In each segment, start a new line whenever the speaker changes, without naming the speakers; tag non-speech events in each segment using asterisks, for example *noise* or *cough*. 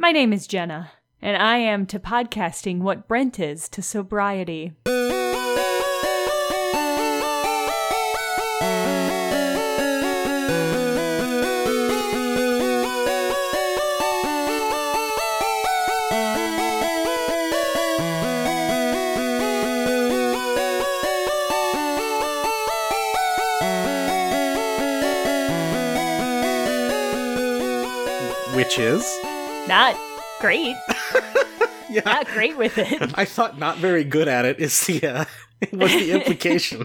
My name is Jenna, and I am to podcasting what Brent is to sobriety.
Which is?
Not great. *laughs*
Yeah.
Not great with it.
I thought not very good at it is the uh, *laughs* was the *laughs* implication.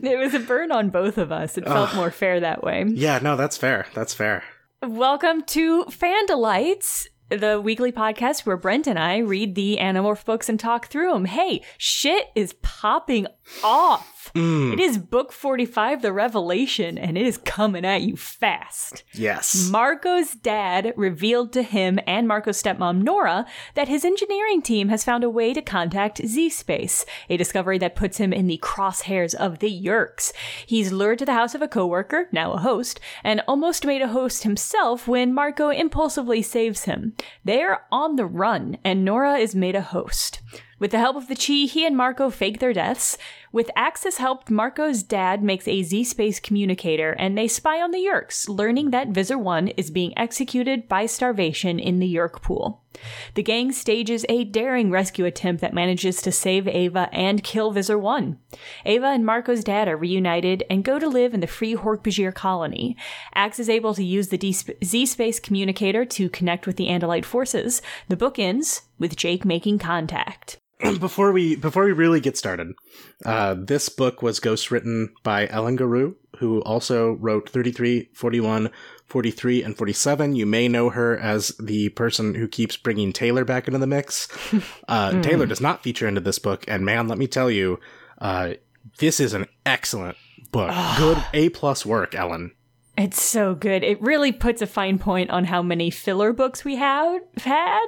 It was a burn on both of us. It felt more fair that way.
yeah, no, that's fair. That's fair.
Welcome to Fandelites, the weekly podcast where Brent and I read the Animorph books and talk through them. Hey, shit is popping off. Mm. It is book 45, The Revelation, and it is coming at you fast.
Yes.
Marco's dad revealed to him and Marco's stepmom Nora that his engineering team has found a way to contact Z Space, a discovery that puts him in the crosshairs of the Yeerks. He's lured to the house of a coworker, now a host, and almost made a host himself when Marco impulsively saves him. They're on the run, and Nora is made a host. With the help of the Chee, he and Marco fake their deaths. With Ax's help, Marco's dad makes a Z Space communicator and they spy on the Yeerks, learning that Visser 1 is being executed by starvation in the Yeerk pool. The gang stages a daring rescue attempt that manages to save Ava and kill Visser 1. Ava and Marco's dad are reunited and go to live in the Free Hork-Bajir colony. Ax is able to use the Z Space communicator to connect with the Andalite forces. The book ends with Jake making contact. *clears throat*
before we before we really get started, uh, this book was ghostwritten by Ellen Geroux, who also wrote 33, 41, 43, and 47. You may know her as the person who keeps bringing Taylor back into the mix. *laughs* Uh, Taylor does not feature into this book, and man, let me tell you, uh, this is an excellent book. Good A plus work, Ellen.
It's so good. It really puts a fine point on how many filler books we have had.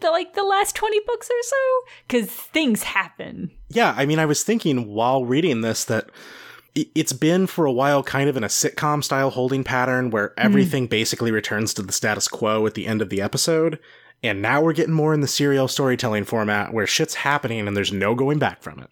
The, like the last 20 books or so because things happen
Yeah, I mean, I was thinking while reading this that it's been for a while kind of in a sitcom style holding pattern where hmm. everything basically returns to the status quo at the end of the episode. And now we're getting more in the serial storytelling format where shit's happening and there's no going back from it.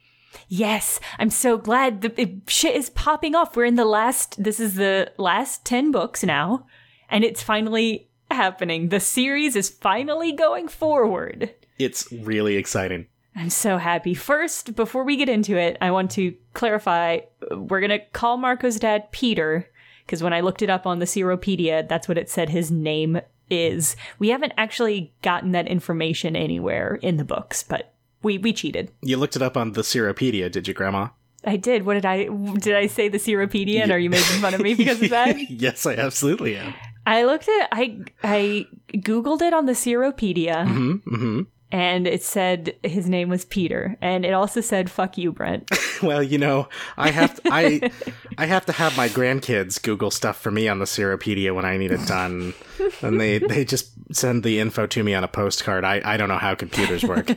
yes i'm so glad the it, shit is popping off we're in the last this is the last 10 books now and it's finally happening the series is finally going forward
It's really exciting.
I'm so happy. First, before we get into it, I want to clarify we're going to call Marco's dad Peter, because when I looked it up on the Seropedia, that's what it said his name is. We haven't actually gotten that information anywhere in the books, but we, we cheated.
You looked it up on the Seropedia, did you, Grandma?
I did. What did I did I say the Seropedia and are you making fun of me because of that? *laughs*
yes, I absolutely am.
I looked at I I googled it on the Seropedia.
Hmm hmm
and it said his name was Peter and it also said fuck you Brent. *laughs*
Well, you know, I have to, I I have to have my grandkids Google stuff for me on the Seropedia when I need it done, and they they just send the info to me on a postcard. I I don't know how computers work. *laughs*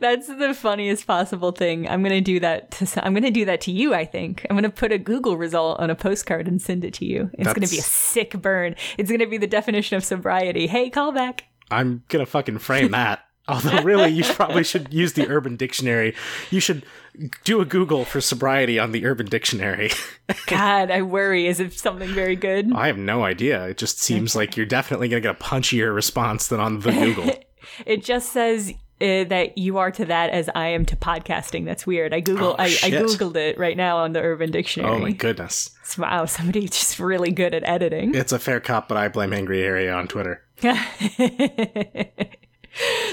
That's the funniest possible thing. I'm gonna do that. To, I'm gonna do that to you. I think I'm gonna put a Google result on a postcard and send it to you. It's gonna be a sick burn. It's gonna be the definition of sobriety. Hey, call back.
I'm gonna fucking frame that. *laughs* Although, really, you probably should use the Urban Dictionary. You should do a Google for sobriety on the Urban Dictionary. *laughs*
God, I worry. Is it something very good?
I have no idea. It just seems like you're definitely gonna get a punchier response than on the Google. *laughs*
It just says uh, that you are to that as I am to podcasting. That's weird. I Google.
Oh,
I, I googled it right now on the Urban Dictionary.
Oh my goodness.
Wow, somebody's just really good at editing.
It's a fair cop, but I blame Angry Area on Twitter. *laughs*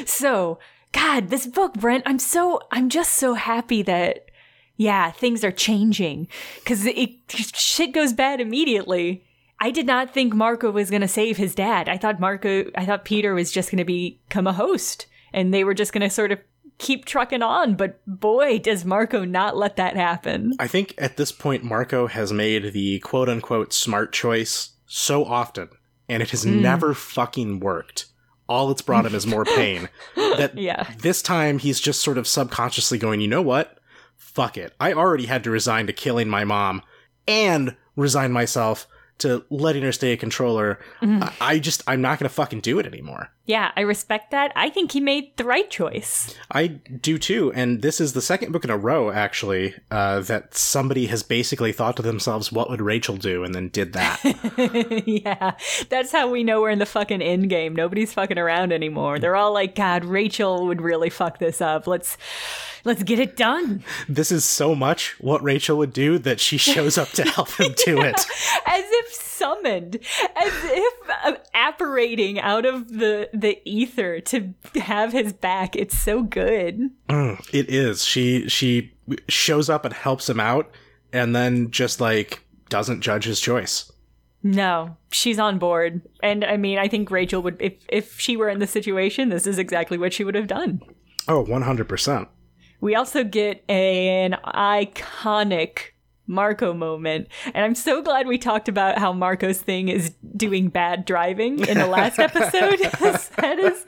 so, God, this book, Brent, I'm so, I'm just so happy that, yeah, things are changing because it shit goes bad immediately. I did not think Marco was going to save his dad. I thought Marco, I thought Peter was just going to become a host and they were just going to sort of keep trucking on. But boy, does Marco not let that happen.
I think at this point, Marco has made the quote unquote smart choice so often, and it has hmm. never fucking worked. All it's brought him is more *laughs* pain. That
Yeah.
this time he's just sort of subconsciously going, you know what? Fuck it. I already had to resign to killing my mom and resign myself to letting her stay a controller. I, I just I'm not gonna fucking do it anymore.
Yeah, I respect that. I think he made the right choice.
I do too, and this is the second book in a row, actually, uh, that somebody has basically thought to themselves, "What would Rachel do?" and then did that. *laughs*
yeah, that's how we know we're in the fucking end game. Nobody's fucking around anymore. They're all like, "God, Rachel would really fuck this up. Let's let's get it done."
this is so much what Rachel would do that she shows up to help him do *laughs* it.
As if summoned, as if uh, apparating out of the the ether to have his back. It's so good.
It is. She she shows up and helps him out, and then just like doesn't judge his choice.
No, she's on board. And I mean, I think Rachel would if if she were in this situation, this is exactly what she would have done.
Oh, 100%.
We also get an iconic Marco moment. And I'm so glad we talked about how Marco's thing is doing bad driving in the last *laughs* episode. *laughs* that is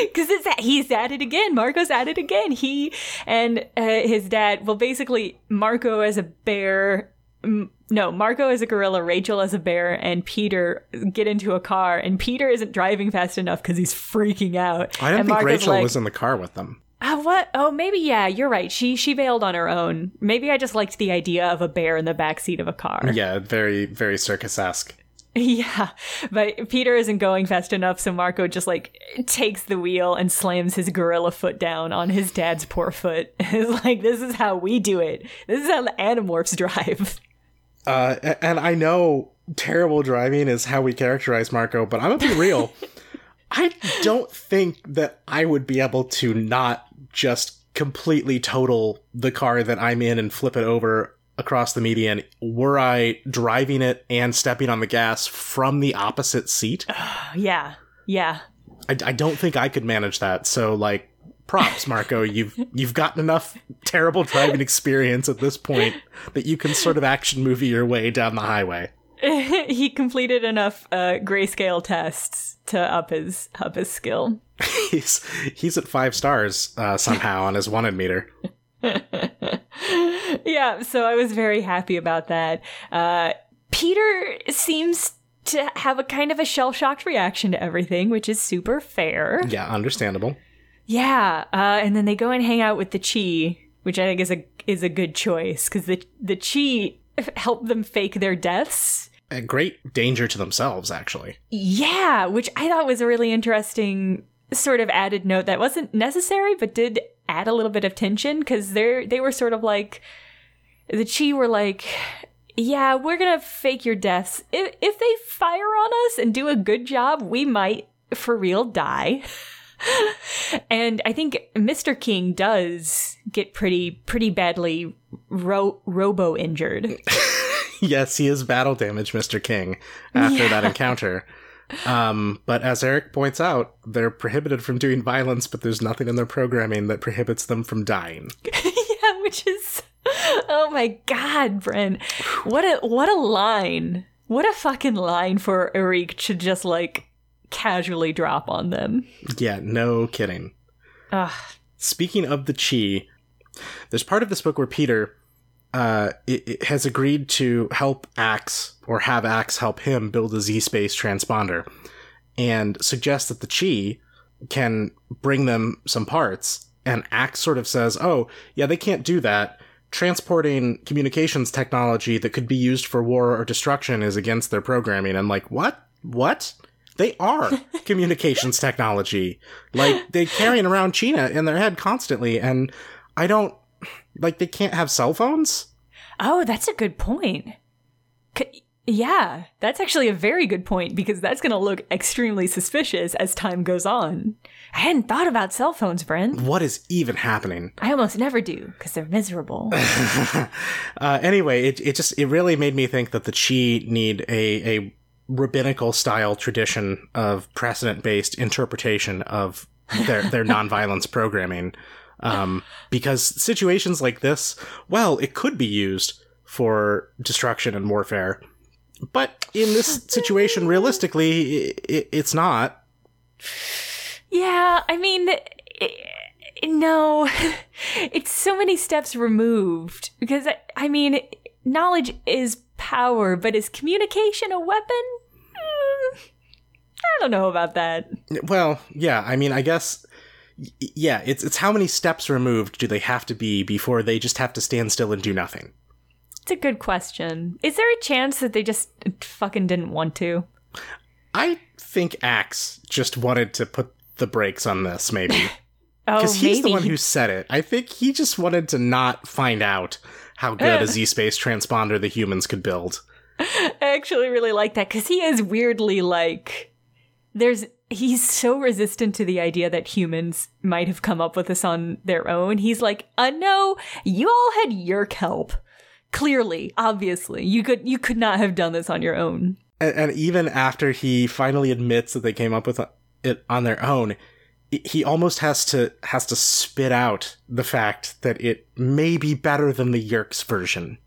*laughs* because he's at it again. Marco's at it again. He and uh, his dad. Well, basically, Marco as a bear. m- No, Marco is a gorilla, Rachel as a bear, and Peter get into a car, and Peter isn't driving fast enough because he's freaking out.
I
and
think
Marco's
Rachel
like,
was in the car with them.
Uh, what? Oh, maybe yeah. You're right. She she bailed on her own. Maybe I just liked the idea of a bear in the backseat of a car.
Yeah, very, very circus esque. *laughs*
Yeah, but Peter isn't going fast enough, so Marco just like takes the wheel and slams his gorilla foot down on his dad's poor foot. *laughs* It's like this is how we do it. This is how the Animorphs drive.
Uh, and I know terrible driving is how we characterize Marco, but I'm gonna be real. *laughs* I don't think that I would be able to not just completely total the car that I'm in and flip it over across the median were I driving it and stepping on the gas from the opposite seat. *sighs*
Yeah, yeah.
I, I don't think I could manage that. So like props, Marco. *laughs* You've you've gotten enough terrible driving experience at this point that you can sort of action movie your way down the highway. *laughs*
he completed enough uh, grayscale tests to up his up his skill. *laughs*
He's he's at five stars uh, somehow on his wanted meter. *laughs*
yeah, so I was very happy about that. Uh, Peter seems to have a kind of a shell shocked reaction to everything, which is super fair.
Yeah, understandable.
Yeah, uh, and then they go and hang out with the Chee, which I think is a is a good choice because the the Chee help them fake their deaths.
A great danger to themselves, actually.
Yeah, which I thought was a really interesting sort of added note that wasn't necessary, but did add a little bit of tension because they're they were sort of like the Chee were like. Yeah, we're gonna fake your deaths. If if they fire on us and do a good job, we might for real die. *laughs* and I think Mr. King does get pretty pretty badly ro- robo injured. *laughs*
yes, he is battle damage, Mr. King, after that encounter. Um, but as Erek points out, they're prohibited from doing violence, but there's nothing in their programming that prohibits them from dying. *laughs*
yeah, which is oh my god, Bren. What a what a line. What a fucking line for Erek to just like casually drop on them.
Yeah, no kidding.
Ugh.
Speaking of the Chee, there's part of this book where Peter uh, it, it has agreed to help Ax or have Ax help him build a Z space transponder, and suggests that the Chee can bring them some parts. And Ax sort of says, "Oh, yeah, they can't do that. Transporting communications technology that could be used for war or destruction is against their programming." And I'm like, what? What? They are *laughs* communications technology. Like they're carrying around China in their head constantly, and I don't like they can't have cell phones.
Oh, that's a good point. C- yeah, that's actually a very good point because that's going to look extremely suspicious as time goes on. I hadn't thought about cell phones, Bren.
What is even happening?
I almost never do because they're miserable. *laughs*
Uh, anyway, it it just it really made me think that the Chee need a a rabbinical style tradition of precedent based interpretation of their their *laughs* nonviolence programming. Um, because situations like this, well, it could be used for destruction and warfare, but in this situation, realistically, i it's not.
Yeah, I mean, i no, *laughs* it's so many steps removed because I, I mean, knowledge is power, but is communication a weapon? Mm, I don't know about that.
Well, yeah, I mean, I guess yeah, it's it's how many steps removed do they have to be before they just have to stand still and do nothing?
It's a good question. Is there a chance that they just fucking didn't want to?
I think Ax just wanted to put the brakes on this, maybe. *laughs*
Oh,
Because he's the one who said it. I think he just wanted to not find out how good a Z Space transponder the humans could build. *laughs*
I actually really like that because he is weirdly like there's he's so resistant to the idea that humans might have come up with this on their own. He's like, uh no, you all had Yeerk help. Clearly, obviously. You could you could not have done this on your own.
And, and even after he finally admits that they came up with it on their own, he- almost has to has to spit out the fact that it may be better than the Yeerks version.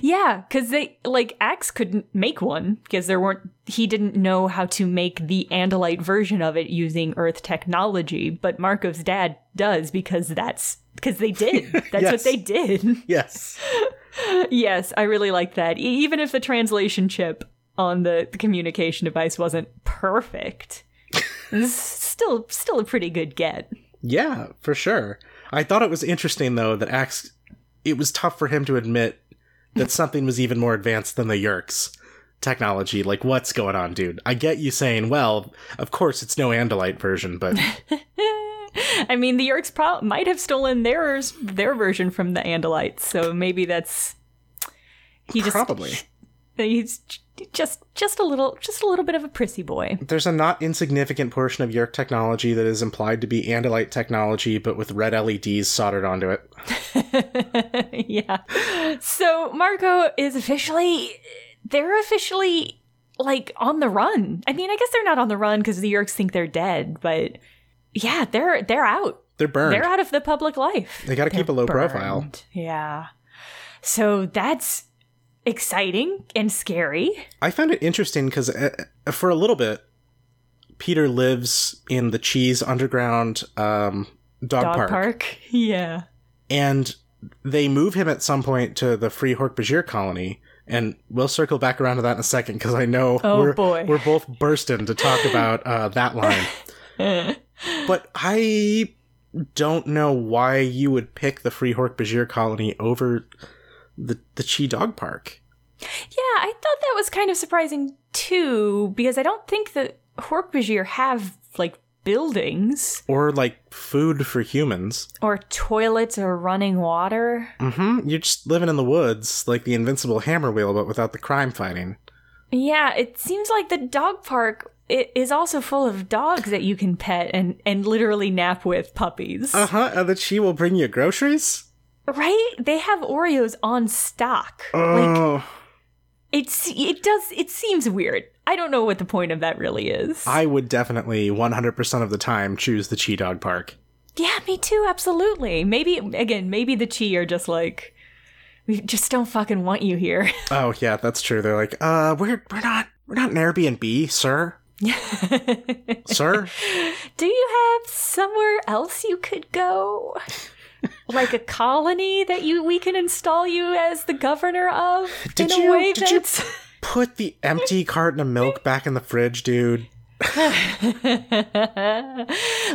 Yeah, because they like Ax couldn't make one because there weren't. He didn't know how to make the Andalite version of it using Earth technology, but Marco's dad does because that's because they did. *laughs* That's what they did.
Yes. *laughs*
yes, I really like that. E- even if the translation chip on the, the communication device wasn't perfect, *laughs* it's still still a pretty good get.
Yeah, for sure. I thought it was interesting though that Ax it was tough for him to admit that something was even more advanced than the Yeerks technology. Like what's going on, dude? I get you saying, well, of course it's no Andalite version, but *laughs*
I mean, the Yeerks pro- might have stolen theirs their version from the Andalites, so maybe that's he just
probably.
He's just just a little just a little bit of a prissy boy.
There's a not insignificant portion of Yeerk technology that is implied to be Andalite technology, but with red LEDs soldered onto it. *laughs*
yeah. So Marco is officially they're officially like on the run. I mean, I guess they're not on the run because the Yeerks think they're dead, but yeah, they're they're out.
They're burned.
They're out of the public life.
They gotta keep a low profile.
Yeah. So that's exciting and scary.
I found it interesting because uh, for a little bit, Peter lives in the Chee's Underground um, dog,
Dog
park,
park. *laughs* Yeah.
and they move him at some point to the Free Hork-Bajir colony. And we'll circle back around to that in a second because I know
Oh,
we're
boy.
we're both bursting to talk about uh, that line. *laughs* but I don't know why you would pick the Free Hork-Bajir colony over the the Chee Dog Park.
Yeah, I thought that was kind of surprising too, because I don't think that Hork-Bajir have like buildings
or like food for humans.
or toilets or running water.
Mm-hmm. You're just living in the woods, like the invincible hammer wheel, but without the crime fighting.
Yeah, it seems like the dog park i- is also full of dogs that you can pet and, and literally nap with puppies.
Uh huh. And that she will bring you groceries.
Right? They have Oreos on stock. Like
Oh,
it's it does it seems weird. I don't know what the point of that really is.
I would definitely 100% of the time choose the Chee Dog Park.
yeah, me too, absolutely. Maybe again, maybe the Chee are just like we just don't fucking want you here. *laughs*
Oh yeah, that's true. They're like, uh, we're we're not we're not an Airbnb, sir. *laughs* sir.
Do you have somewhere else you could go? Like a colony that you we can install you as the governor of *sighs*
Did
in a
you-
way
did you- *laughs* Put the empty carton of milk back in the fridge, dude. *laughs*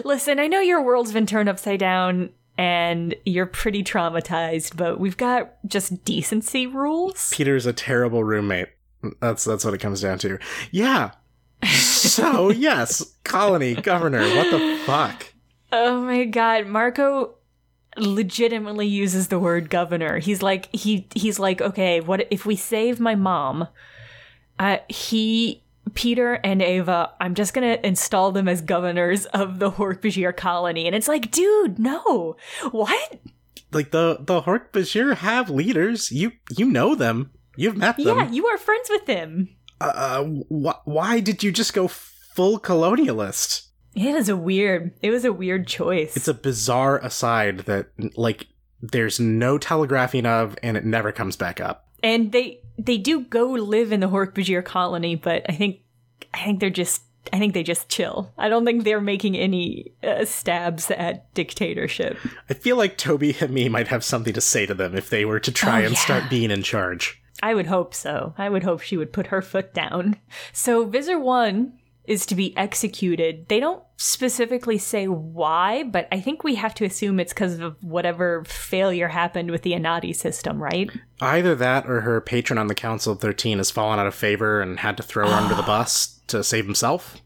Listen, I know your world's been turned upside down and you're pretty traumatized, but we've got just decency rules.
Peter's a terrible roommate. That's that's what it comes down to. Yeah. So *laughs* yes, colony governor. What the fuck?
Oh my god, Marco legitimately uses the word governor. He's like he he's like, okay, what if we save my mom? Uh he Peter and Ava, I'm just gonna install them as governors of the Hork-Bajir colony. And it's like, dude, no. What?
Like the the Hork Bajir have leaders. You you know them. You've met them.
Yeah, you are friends with them.
uh, wh- why did you just go full colonialist?
It was a weird it was a weird choice.
It's a bizarre aside that like there's no telegraphing of, and it never comes back up.
and they they do go live in the Hork-Bajir colony, but I think I think they're just I think they just chill. I don't think they're making any uh, stabs at dictatorship.
I feel like Toby Hamee might have something to say to them if they were to try
Oh,
and
yeah.
start being in charge.
I would hope so. I would hope she would put her foot down. So Visser 1 is to be executed. They don't specifically say why, but I think we have to assume it's because of whatever failure happened with the Anati system, right?
Either that or her patron on the Council of 13 has fallen out of favor and had to throw her under the *sighs* bus to save himself.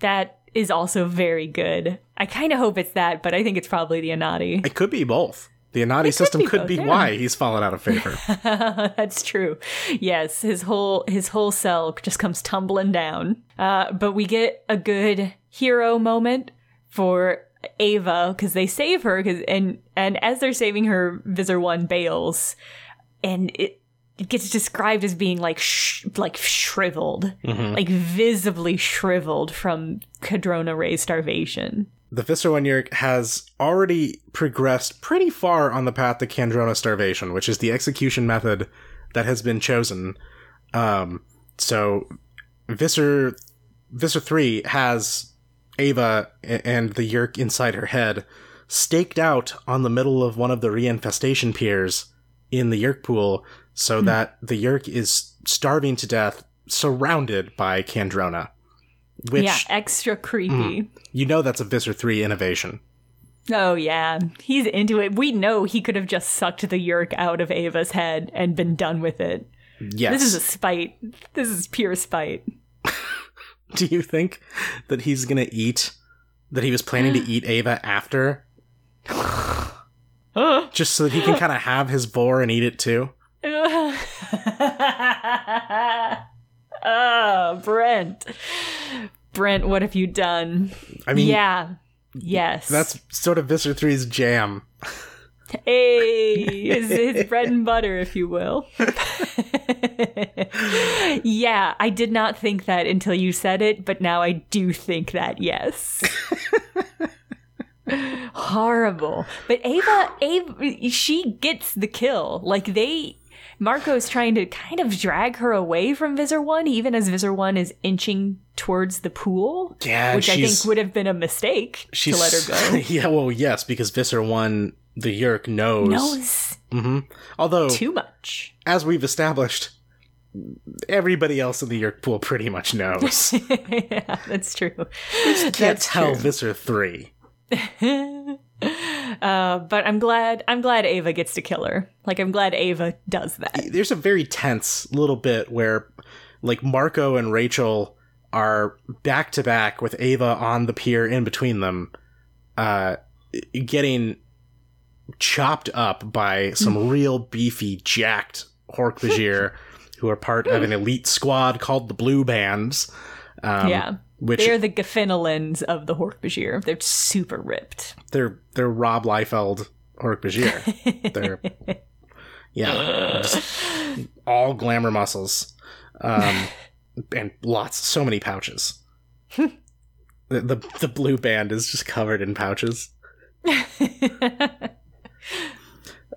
That is also very good. I kind of hope it's that, but I think it's probably the Anati.
It could be both. The Anati system
be
could be
yeah.
why he's fallen out of favor. *laughs*
That's true. Yes, his whole his whole cell just comes tumbling down. Uh, but we get a good hero moment for Ava because they save her. Cause, and and as they're saving her, Visser One bails, and it. It gets described as being like sh- like shriveled, like visibly shriveled from Kandrona Ray's starvation.
The Visser has already progressed pretty far on the path to Kandrona starvation, which is the execution method that has been chosen. Um, so Visser Visser Three has Ava and the Yeerk inside her head staked out on the middle of one of the reinfestation piers in the Yeerk pool, so that the Yeerk is starving to death, surrounded by Kandrona. Which
yeah, extra creepy. Mm-hmm.
you know that's a Visser Three innovation.
Oh yeah, he's into it. We know he could have just sucked the yeerk out of Ava's head and been done with it.
Yes.
This is a spite. This is pure spite. *laughs*
Do you think that he's gonna eat? That he was planning to eat Ava after, *gasps* just so that he can kind of have his vor and eat it too?
oh, *laughs* Brent. Brent, what have you done?
I mean,
yeah. Yes.
that's sort of Visser 3's jam.
Hey, *laughs* his, his bread and butter, if you will. *laughs* yeah, I did not think that until you said it, but now I do think that, yes. *laughs* Horrible. But Ava, Ava, she gets the kill. Like, they. Marco's trying to kind of drag her away from Visser 1, even as Visser 1 is inching towards the pool.
Yeah,
Which I think would have been a mistake to let her go. *laughs*
yeah, well, yes, because Visser 1, the Yeerk, knows.
Knows
hmm Although,
too much.
as we've established, everybody else in the Yeerk pool pretty much knows. *laughs*
yeah, that's true.
You Can't
That's
tell
true.
Visser 3. *laughs* *laughs*
Uh, but I'm glad. I'm glad Ava gets to kill her. Like I'm glad Ava does that.
there's a very tense little bit where like Marco and Rachel are back to back with Ava on the pier in between them uh getting chopped up by some real beefy jacked Hork-Bajir *laughs* who are part of an elite squad called the Blue Bands um,
yeah,
which
they're the Geffinolins of the Hork-Bajir. They're super ripped.
they're they're Rob Liefeld Hork-Bajir they're *laughs* yeah. All glamour muscles. Um *laughs* and lots so many pouches. *laughs* The, the the blue band is just covered in pouches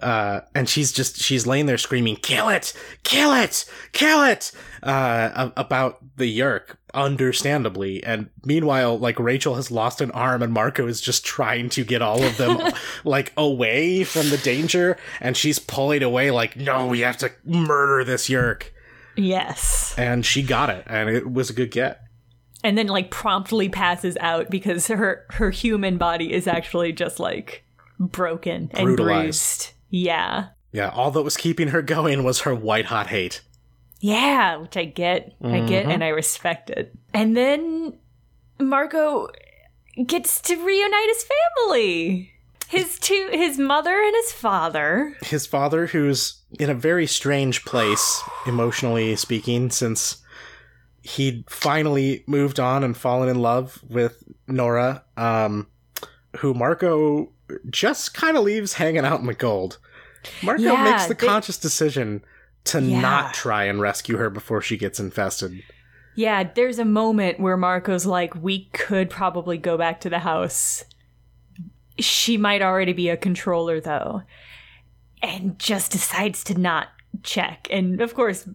uh and she's just she's laying there screaming kill it! Kill it! Kill it! Uh about the yeerk understandably. And meanwhile like rachel has lost an arm and marco is just trying to get all of them *laughs* like away from the danger. And she's pulling away like no we have to murder this yeerk.
Yes,
and she got it. And it was a good get.
And then like promptly passes out because her her human body is actually just like broken and bruised. Yeah,
yeah all that was keeping her going was her white hot hate
Yeah, which I get. I get
Mhm.
and I respect it. And then Marco gets to reunite his family. His two his mother and his father.
his father, who's in a very strange place, *sighs* emotionally speaking, since he'd finally moved on and fallen in love with Nora, um, who Marco just kind of leaves hanging out in the gold. Marco
Yeah,
makes the
they-
conscious decision to
Yeah.
not try and rescue her before she gets infested.
Yeah, there's a moment where Marco's like, we could probably go back to the house. She might already be a controller though. And just decides to not check. And of course,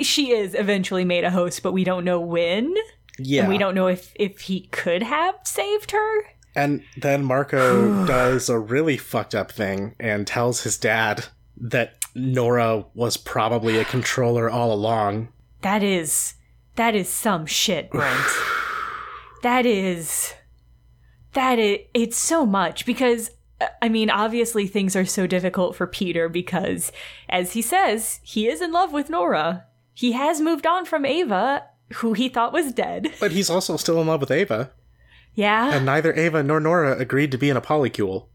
she is eventually made a host, but we don't know when.
Yeah.
And we don't know if if he could have saved her.
And then Marco *sighs* does a really fucked up thing and tells his dad that Nora was probably a controller all along.
That is that is some shit, *sighs* Brent. that is that is it's so much because uh, I mean, obviously things are so difficult for Peter because as he says, he is in love with Nora. He has moved on from Ava, who he thought was dead.
But he's also still in love with Ava.
Yeah.
And neither Ava nor Nora agreed to be in a polycule.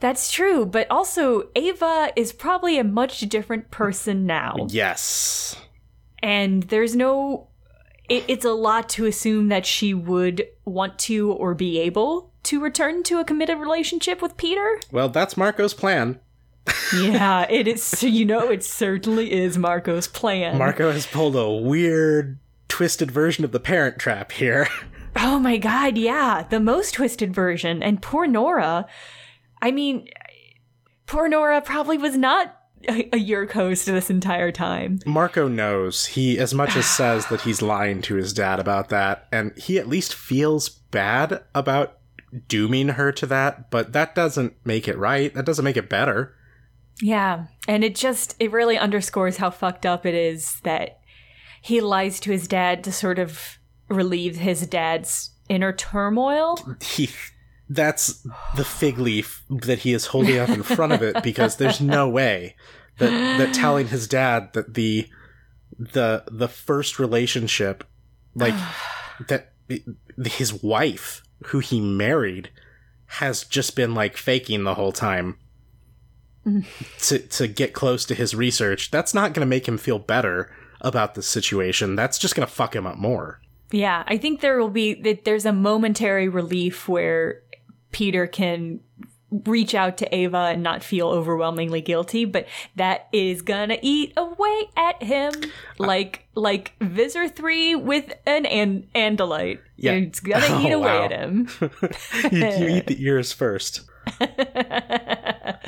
That's true, but also Ava is probably a much different person now.
Yes.
And there's no. It, it's a lot to assume that she would want to or be able to return to a committed relationship with Peter.
Well, that's Marco's plan.
yeah, *laughs* it is. You know, it certainly is Marco's plan.
Marco has pulled a weird, twisted version of the parent trap here. *laughs*
Oh my god, yeah, the most twisted version. And poor Nora. I mean, poor Nora probably was not a, a host this entire time.
Marco knows. He as much as *sighs* says that he's lying to his dad about that, and he at least feels bad about dooming her to that, but that doesn't make it right. That doesn't make it better.
Yeah, and it just it really underscores how fucked up it is that he lies to his dad to sort of relieve his dad's inner turmoil.
He that's the fig leaf that he is holding up in front of it because there's no way that that telling his dad that the the the first relationship like *sighs* that his wife who he married has just been like faking the whole time mm. to to get close to his research. That's not going to make him feel better about the situation. That's just going to fuck him up more
Yeah, I think there will be that there's a momentary relief where Peter can reach out to Ava and not feel overwhelmingly guilty, but that is gonna eat away at him like like Visser 3 with an and- Andalite.
Yeah.
It's gonna *laughs*
Oh,
eat away
wow.
at him. *laughs*
you, you eat the ears first *laughs*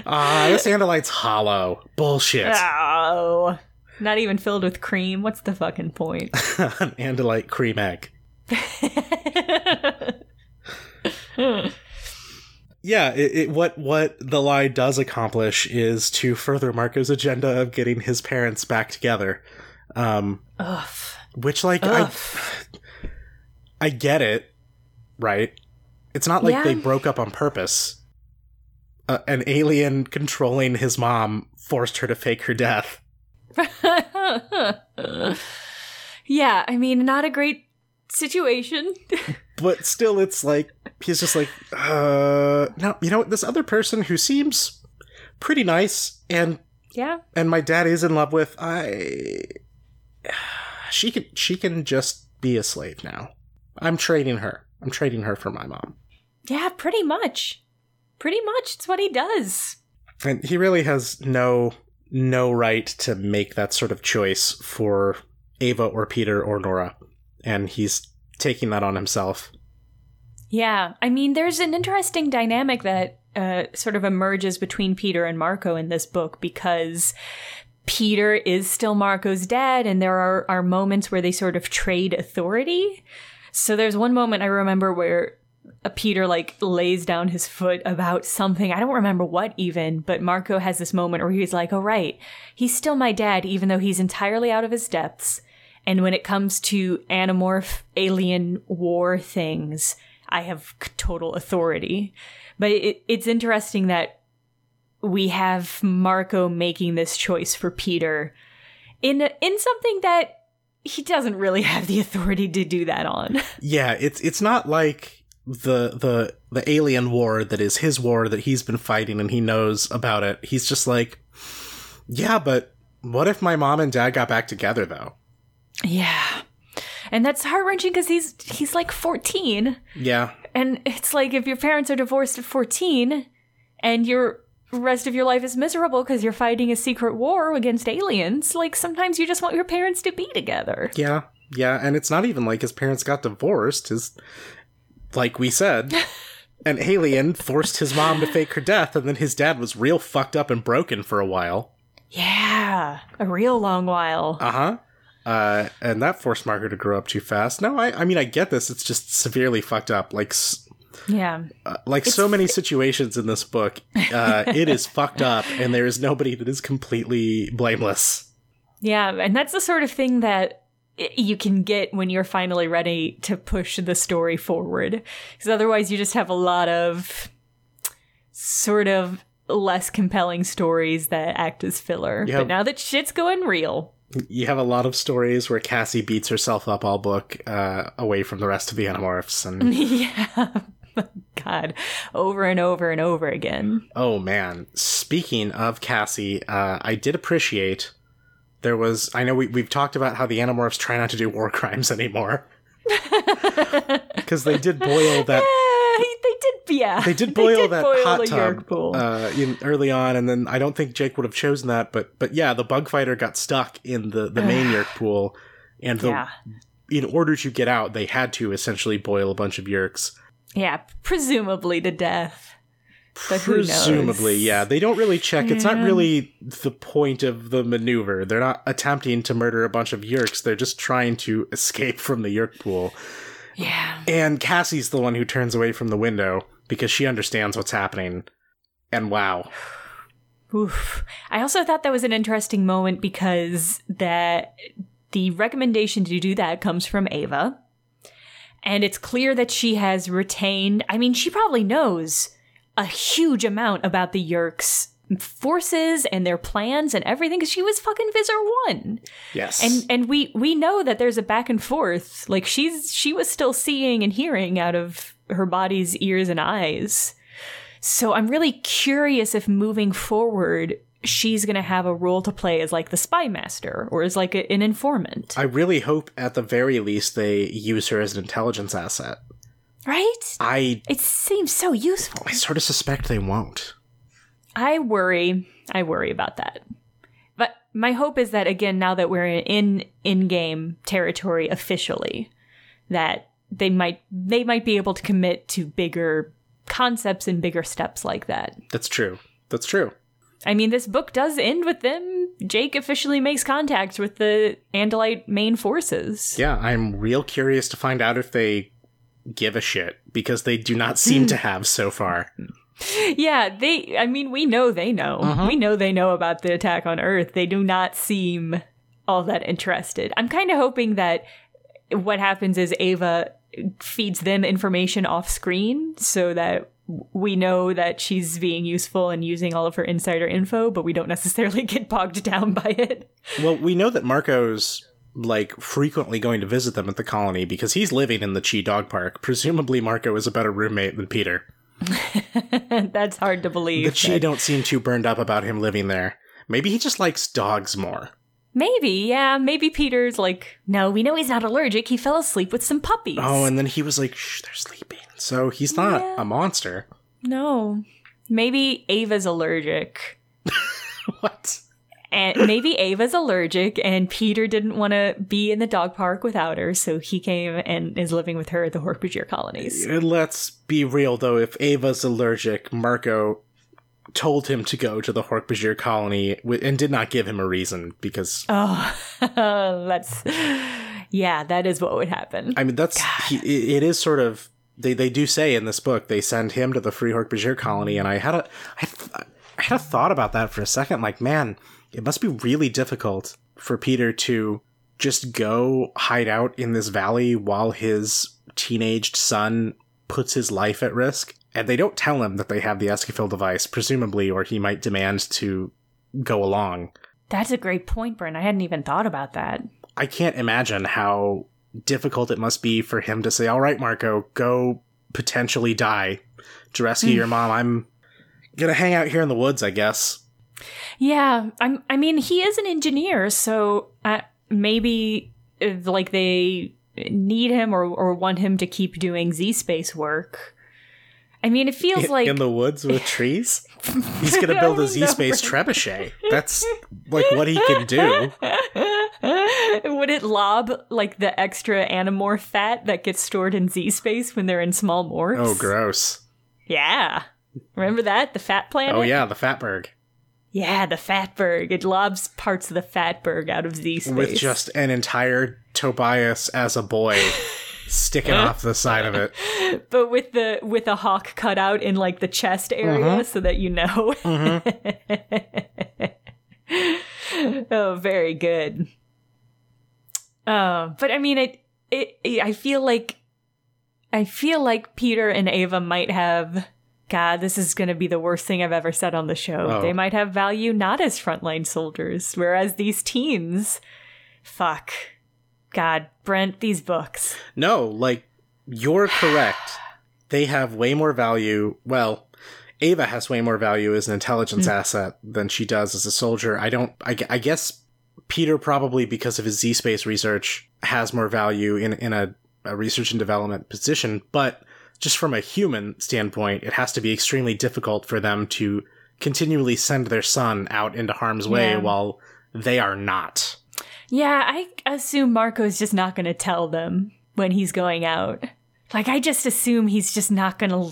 ah this andalite's hollow bullshit
oh. Not even filled with cream. What's the fucking point? *laughs*
an andalite cream egg yeah it, it, what what the lie does accomplish is to further marco's agenda of getting his parents back together um
Ugh.
which like
Ugh.
I, I get it right it's not like
Yeah.
they broke up on purpose uh, an alien controlling his mom forced her to fake her death *laughs*
yeah, I mean, not a great situation. *laughs*
but still it's like he's just like uh now you know what this other person who seems pretty nice and
yeah.
and my dad is in love with i *sighs* she can she can just be a slave now i'm trading her i'm trading her for my mom
Yeah, pretty much. Pretty much. It's what he does.
and he really has no no right to make that sort of choice for ava or peter or nora and he's taking that on himself
Yeah. I mean, there's an interesting dynamic that uh, sort of emerges between Peter and Marco in this book because Peter is still Marco's dad, and there are, are moments where they sort of trade authority. So there's one moment I remember where Peter like lays down his foot about something. I don't remember what even, but Marco has this moment where he's like, "Oh right, he's still my dad, even though he's entirely out of his depths." And when it comes to animorph alien war things, I have total authority. But it, it's interesting that we have Marco making this choice for Peter in in something that he doesn't really have the authority to do that on. *laughs*
Yeah, it's it's not like the the the alien war that is his war that he's been fighting and he knows about it. He's just like, yeah, but what if my mom and dad got back together though?
yeah. And that's heart wrenching because he's he's like 14.
Yeah,
And it's like if your parents are divorced at 14 and your rest of your life is miserable because you're fighting a secret war against aliens, like sometimes you just want your parents to be together.
yeah, yeah, and it's not even like his parents got divorced. His, like we said, *laughs* an alien forced his mom to fake her death, and then his dad was real fucked up and broken for a while.
Yeah, a real long while.
Uh-huh. Uh And that forced Margaret to grow up too fast. No, I, I mean, I get this. It's just severely fucked up. Like, s-
Yeah.
Uh, like so many situations in this book, *laughs* uh, it is fucked up, and there is nobody that is completely blameless.
Yeah, and that's the sort of thing that you can get when you're finally ready to push the story forward. Because otherwise, you just have a lot of sort of less compelling stories that act as filler. But now that shit's going real.
You have a lot of stories where Cassie beats herself up all book uh, away from the rest of the Animorphs, and *laughs*
yeah. *laughs* God, over and over and over again.
oh man. Speaking of Cassie, uh, I did appreciate there was. I know we we've talked about how the Animorphs try not to do war *laughs* crimes anymore *laughs* because they did boil that
they did, yeah.
They did *laughs* boil that
boil
hot tub
pool.
uh, in, early on, and then I don't think Jake would have chosen that. But but yeah, the bug fighter got stuck in the the main *sighs* Yeerk pool, and the,
yeah.
in order to get out, they had to essentially boil a bunch of Yeerks.
Yeah, presumably to death. But?
Presumably, yeah. They don't really check. It's not really the point of the maneuver. They're not attempting to murder a bunch of Yeerks. They're just trying to escape from the Yeerk pool.
Yeah.
And Cassie's the one who turns away from the window because she understands what's happening. And wow.
Oof. I also thought that was an interesting moment because that the recommendation to do that comes from Ava. And it's clear that she has retained, I mean, she probably knows a huge amount about the Yeerks forces and their plans and everything because she was fucking Visser 1.
Yes.
And and we we know that there's a back and forth. Like she's she was still seeing and hearing out of her body's ears and eyes. So I'm really curious if moving forward she's going to have a role to play as like the spy master or as like a, an informant.
I really hope at the very least they use her as an intelligence asset.
Right?
I
It seems so useful.
I sort of suspect they won't.
I worry. I worry about that. But my hope is that again, now that we're in in-game territory officially, that they might they might be able to commit to bigger concepts and bigger steps like that.
That's true. That's true.
I mean, this book does end with them. Jake officially makes contact with the Andalite main forces.
Yeah, I'm real curious to find out if they give a shit because they do not seem to have so far.
Yeah, they. I mean, we know they know. Mm-hmm. We know they know about the attack on Earth. They do not seem all that interested. I'm kind of hoping that what happens is Ava feeds them information off screen so that we know that she's being useful and using all of her insider info, but we don't *laughs* necessarily get bogged down by it.
Well, we know that Marco's like frequently going to visit them at the colony because he's living in the Chee Dog Park. Presumably, Marco is a better roommate than Peter. *laughs*
That's hard to believe.
The Chee don't seem too burned up about him living there. Maybe he just likes dogs more.
Maybe, yeah. Maybe Peter's like, no, we know he's not allergic. He fell asleep with some puppies.
Oh, and then he was like, "Shh, they're sleeping." So he's not
Yeah.
a monster.
No. Maybe Ava's allergic. *laughs* And maybe Ava's allergic and Peter didn't want to be in the dog park without her, so he came and is living with her at the Hork-Bajir colonies.
And Let's be real though. If Ava's allergic, Marco told him to go to the Hork-Bajir colony and did not give him a reason because
Oh, *laughs* that's yeah, that is what would happen.
I mean that's he, it is sort of they they do say in this book they send him to the Free Hork-Bajir colony and I had a I, th- I had a thought about that for a second like man it must be really difficult for Peter to just go hide out in this valley while his teenaged son puts his life at risk and they don't tell him that they have the Escafil device presumably or he might demand to go along
That's a great point, Bryn. I hadn't even thought about that.
I can't imagine how difficult it must be for him to say, "All right, Marco, go potentially die to rescue your *sighs* mom. I'm gonna hang out here in the woods, I guess."
Yeah, I'm. I mean, he is an engineer, so uh, maybe uh, like they need him or or want him to keep doing Z space work. I mean, it feels
In,
like
in the woods with trees. *laughs* He's gonna build a Z space trebuchet. That's like what he can do. *laughs*
Would it lob like the extra animorph fat that gets stored in Z space when they're in small morphs?
Oh, gross.
Yeah. Remember that? The fat planet?
Oh yeah, the Fatberg
Yeah, the Fatberg. It lobs parts of the Fatberg out of Z space.
with just an entire Tobias as a boy sticking off the side of it. *laughs*
but with the with a hawk cut out in like the chest area so that you know. *laughs* oh, very good. Uh, but I mean, it, it, it. I feel like, I feel like Peter and Ava might have. God, this is going to be the worst thing I've ever said on the show.
Oh.
They might have value not as frontline soldiers, whereas these teens, fuck. God, Brent, these books.
No, like you're correct. *sighs* They have way more value. Well, Ava has way more value as an intelligence hmm. asset than she does as a soldier. I don't. I, I guess Peter probably because of his Z space research has more value in in a, a research and development position, but just from a human standpoint, it has to be extremely difficult for them to continually send their son out into harm's way
Yeah.
while they are not.
Yeah, I assume Marco's just not going to tell them when he's going out. Like, I just assume he's just not going to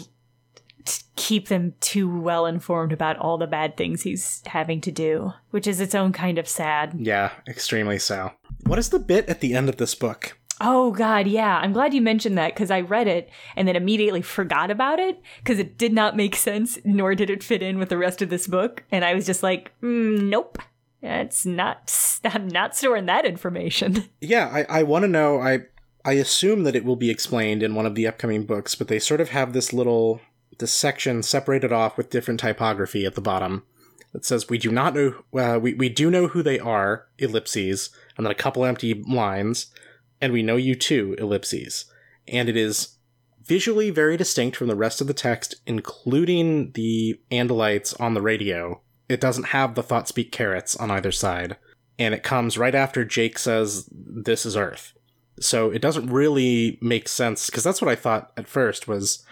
keep them too well informed about all the bad things he's having to do, which is its own kind of sad.
Yeah, extremely so. What is the bit at the end of this book?
Oh, God, yeah. I'm glad you mentioned that because I read it and then immediately forgot about it because it did not make sense, nor did it fit in with the rest of this book. And I was just like, mm, nope. It's not, I'm not storing that information. *laughs*
Yeah, I, I want to know. I I assume that it will be explained in one of the upcoming books, but they sort of have this little this section separated off with different typography at the bottom that says we do not know uh, we we do know who they are ellipses and then a couple empty lines and we know you too ellipses and it is visually very distinct from the rest of the text including the Andalites on the radio it doesn't have the thought speak carets on either side and it comes right after Jake says, This is Earth. So it doesn't really make sense, because that's what I thought at first was,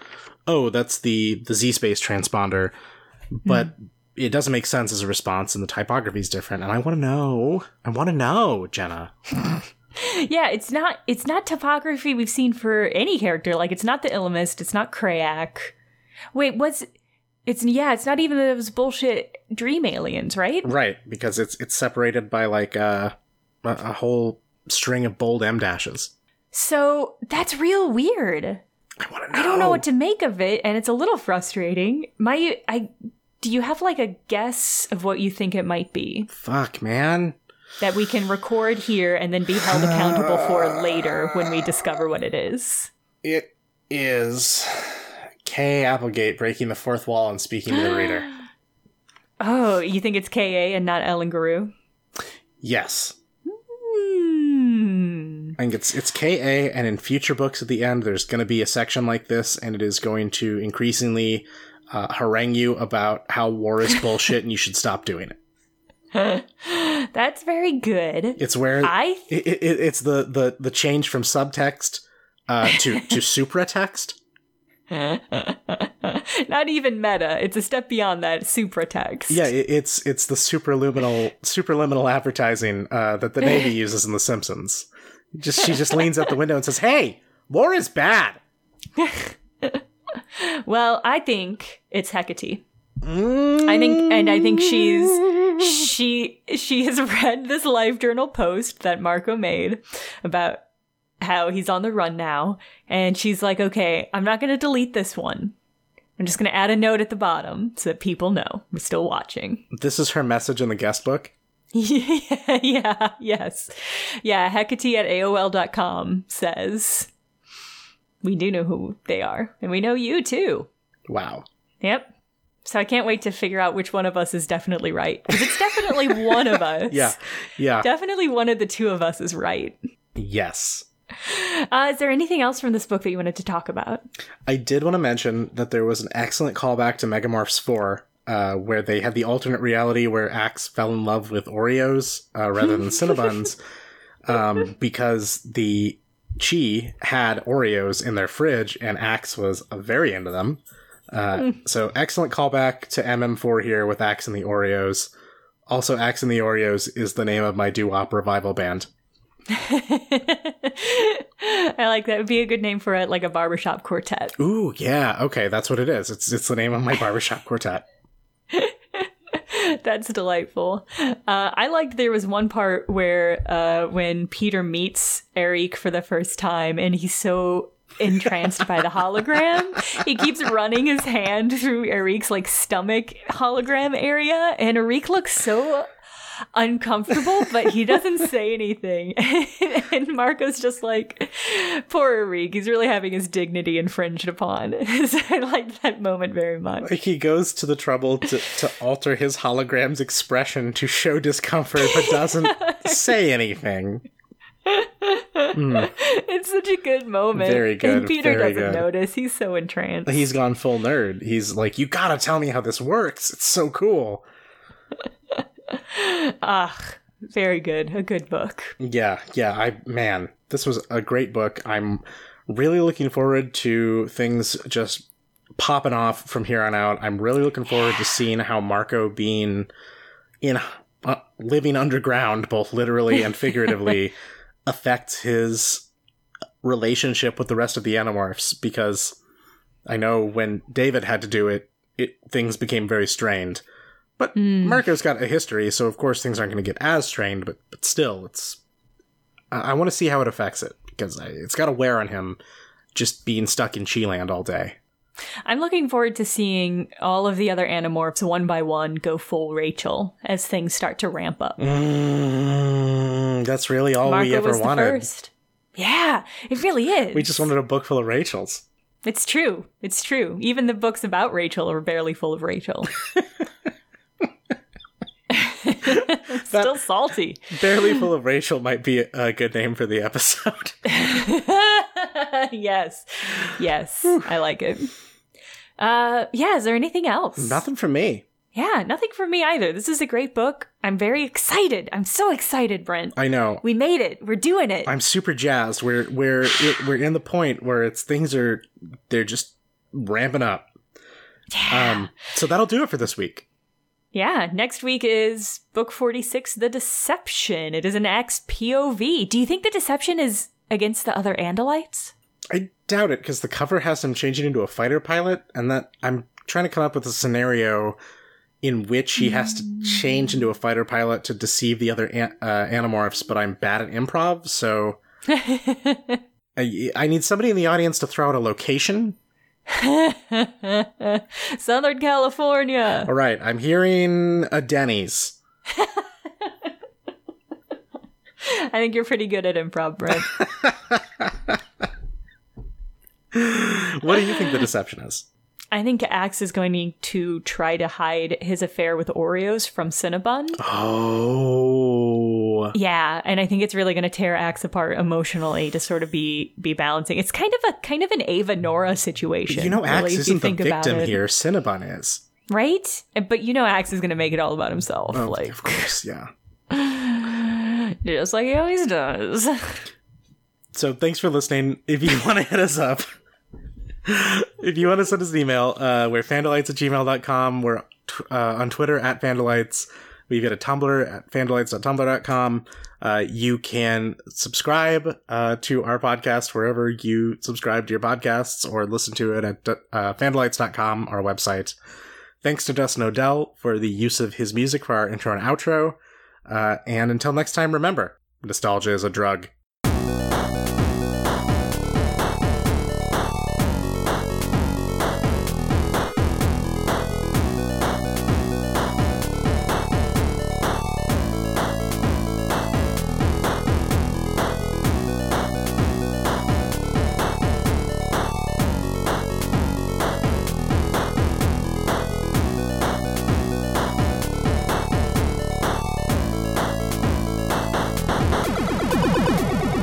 oh, that's the, the Z space transponder. But hmm. it doesn't make sense as a response, and the typography is different. And I want to know. I want to know, Jenna. *laughs* *laughs*
Yeah, it's not it's not topography we've seen for any character. Like it's not the Ellimist, it's not Crayak. Wait, what's it's yeah, it's not even those bullshit dream aliens, right?
Right, because it's it's separated by like uh, a, a whole string of bold M dashes.
So that's real weird.
I want to know.
I don't know what to make of it, and it's a little frustrating. My I do you have like a guess of what you think it might be
Fuck, man.
That we can record here and then be held accountable for later when we discover what it is?
It is K. Applegate breaking the fourth wall and speaking to the *gasps* reader.
Oh, you think it's KA and not Ellen Geroux?
Yes.
Hmm.
I think it's it's KA, and in future books at the end, there's going to be a section like this, and it is going to increasingly uh, harangue you about how war is *laughs* bullshit and you should stop doing it. *laughs*
That's very good.
It's where
I
it, it, it's the, the the change from subtext uh, to *laughs* to supratext. *laughs*
not even meta. It's a step beyond that. Supratext.
Yeah, it, it's it's the superliminal superliminal advertising uh, that the Navy uses in The Simpsons. Just she just leans out the window and says, "Hey, war is bad."
Well, I think it's Hecate. I think, and I think she's mm. she she has *laughs* read this live journal post that Marco made about how he's on the run now, and she's like, "Okay, I'm not going to delete this one. I'm just going to add a note at the bottom so that people know we're still watching." *laughs*
This is her message in the guest book.
yeah, yeah, yes. Yeah, Hecate at AOL.com says, We do know who they are, and we know you too.
Wow.
Yep. So I can't wait to figure out which one of us is definitely right. 'Cause it's definitely one of *laughs* us.
Yeah. Yeah.
Definitely one of the two of us is right.
yes.
Uh, is there anything else from this book that you wanted to talk about?
I did want to mention that there was an excellent callback to Megamorphs 4, uh, where they had the alternate reality where Ax fell in love with Oreos uh, rather than *laughs* Cinnabons, um, because the Chee had Oreos in their fridge and Ax was very into them. Uh, So excellent callback to MM4 here with Ax and the Oreos. Also, Ax and the Oreos is the name of my doo-wop revival band. *laughs*
I like that. Would be a good name for it, like a barbershop quartet.
Ooh, yeah, okay, that's what it is. It's it's the name of my *laughs* barbershop quartet. *laughs*
That's delightful. Uh, I liked there was one part where uh, when Peter meets Erek for the first time and he's so entranced by the hologram. He keeps running his hand through Erek's like stomach hologram area, and Erek looks so uncomfortable, but he doesn't say anything. *laughs* and Marco's just like, poor Eric, he's really having his dignity infringed upon. *laughs* so I like that moment very much.
Like he goes to the trouble to, to alter his hologram's expression to show discomfort, but doesn't *laughs* say anything.
Mm. *laughs* It's such a good moment.
Very good.
And Peter doesn't
good.
notice. He's so entranced.
He's gone full nerd. He's like, you gotta tell me how this works. It's so cool. *laughs*
Ah, very good. A good book.
Yeah, yeah. I man, this was a great book. I'm really looking forward to things just popping off from here on out. I'm really looking forward to seeing how Marco being in uh, living underground, both literally and figuratively, *laughs* affects his relationship with the rest of the Animorphs. Because I know when David had to do it, it things became very strained. But hmm. Marco's got a history, so of course things aren't going to get as strained. But but still, it's I, I want to see how it affects it because I, it's got to wear on him just being stuck in Chee-land all day.
I'm looking forward to seeing all of the other Animorphs one by one go full Rachel as things start to ramp up.
Mm, that's really all
Marco
we ever
was the
wanted.
first. Yeah, it really is.
We just wanted a book full of Rachels.
It's true. It's true. Even the books about Rachel are barely full of Rachel. *laughs* *laughs* Still salty.
Barely full of Rachel might be a good name for the episode. *laughs*
yes. Yes. I like it. Uh yeah, is there anything else?
Nothing for me.
Yeah, nothing for me either. This is a great book. I'm very excited. I'm so excited, Brent.
I know.
We made it. We're doing it.
I'm super jazzed. We're we're it, we're in the point where it's things are they're just ramping up.
yeah.
Um, so that'll do it for this week.
yeah, next week is book 46, The Deception. It is an Ax POV. Do you think the deception is against the other Andalites?
I doubt it because the cover has him changing into a fighter pilot, and that I'm trying to come up with a scenario in which he has to change into a fighter pilot to deceive the other an- uh, animorphs. But I'm bad at improv, so *laughs* I, I need somebody in the audience to throw out a location. *laughs*
Southern California.
All right, I'm hearing a Denny's. *laughs*
I think you're pretty good at improv, Brent. *laughs*
What do you think the deception is?
I think Ax is going to try to hide his affair with Oreos from Cinnabon.
Oh,
Yeah, and I think it's really going to tear Ax apart emotionally to sort of be be balancing. It's kind of a kind of an Ava Nora situation.
you know,
really, Ax you
isn't the victim here. Cinnabon is.
right? But you know, Ax is going to make it all about himself,
Oh,
like
of course, yeah. *laughs*
just like he always does. *laughs*
So thanks for listening. If you *laughs* want to hit us up, if you want to send us an email, uh, we're fandalites at gmail.com. We're t- uh, on Twitter at fandalites. We've got a Tumblr at fandalites.tumblr.com. Uh, you can subscribe uh, to our podcast wherever you subscribe to your podcasts or listen to it at uh, fandalites.com, our website. Thanks to Dustin Odell for the use of his music for our intro and outro. Uh, and until next time, remember nostalgia is a drug.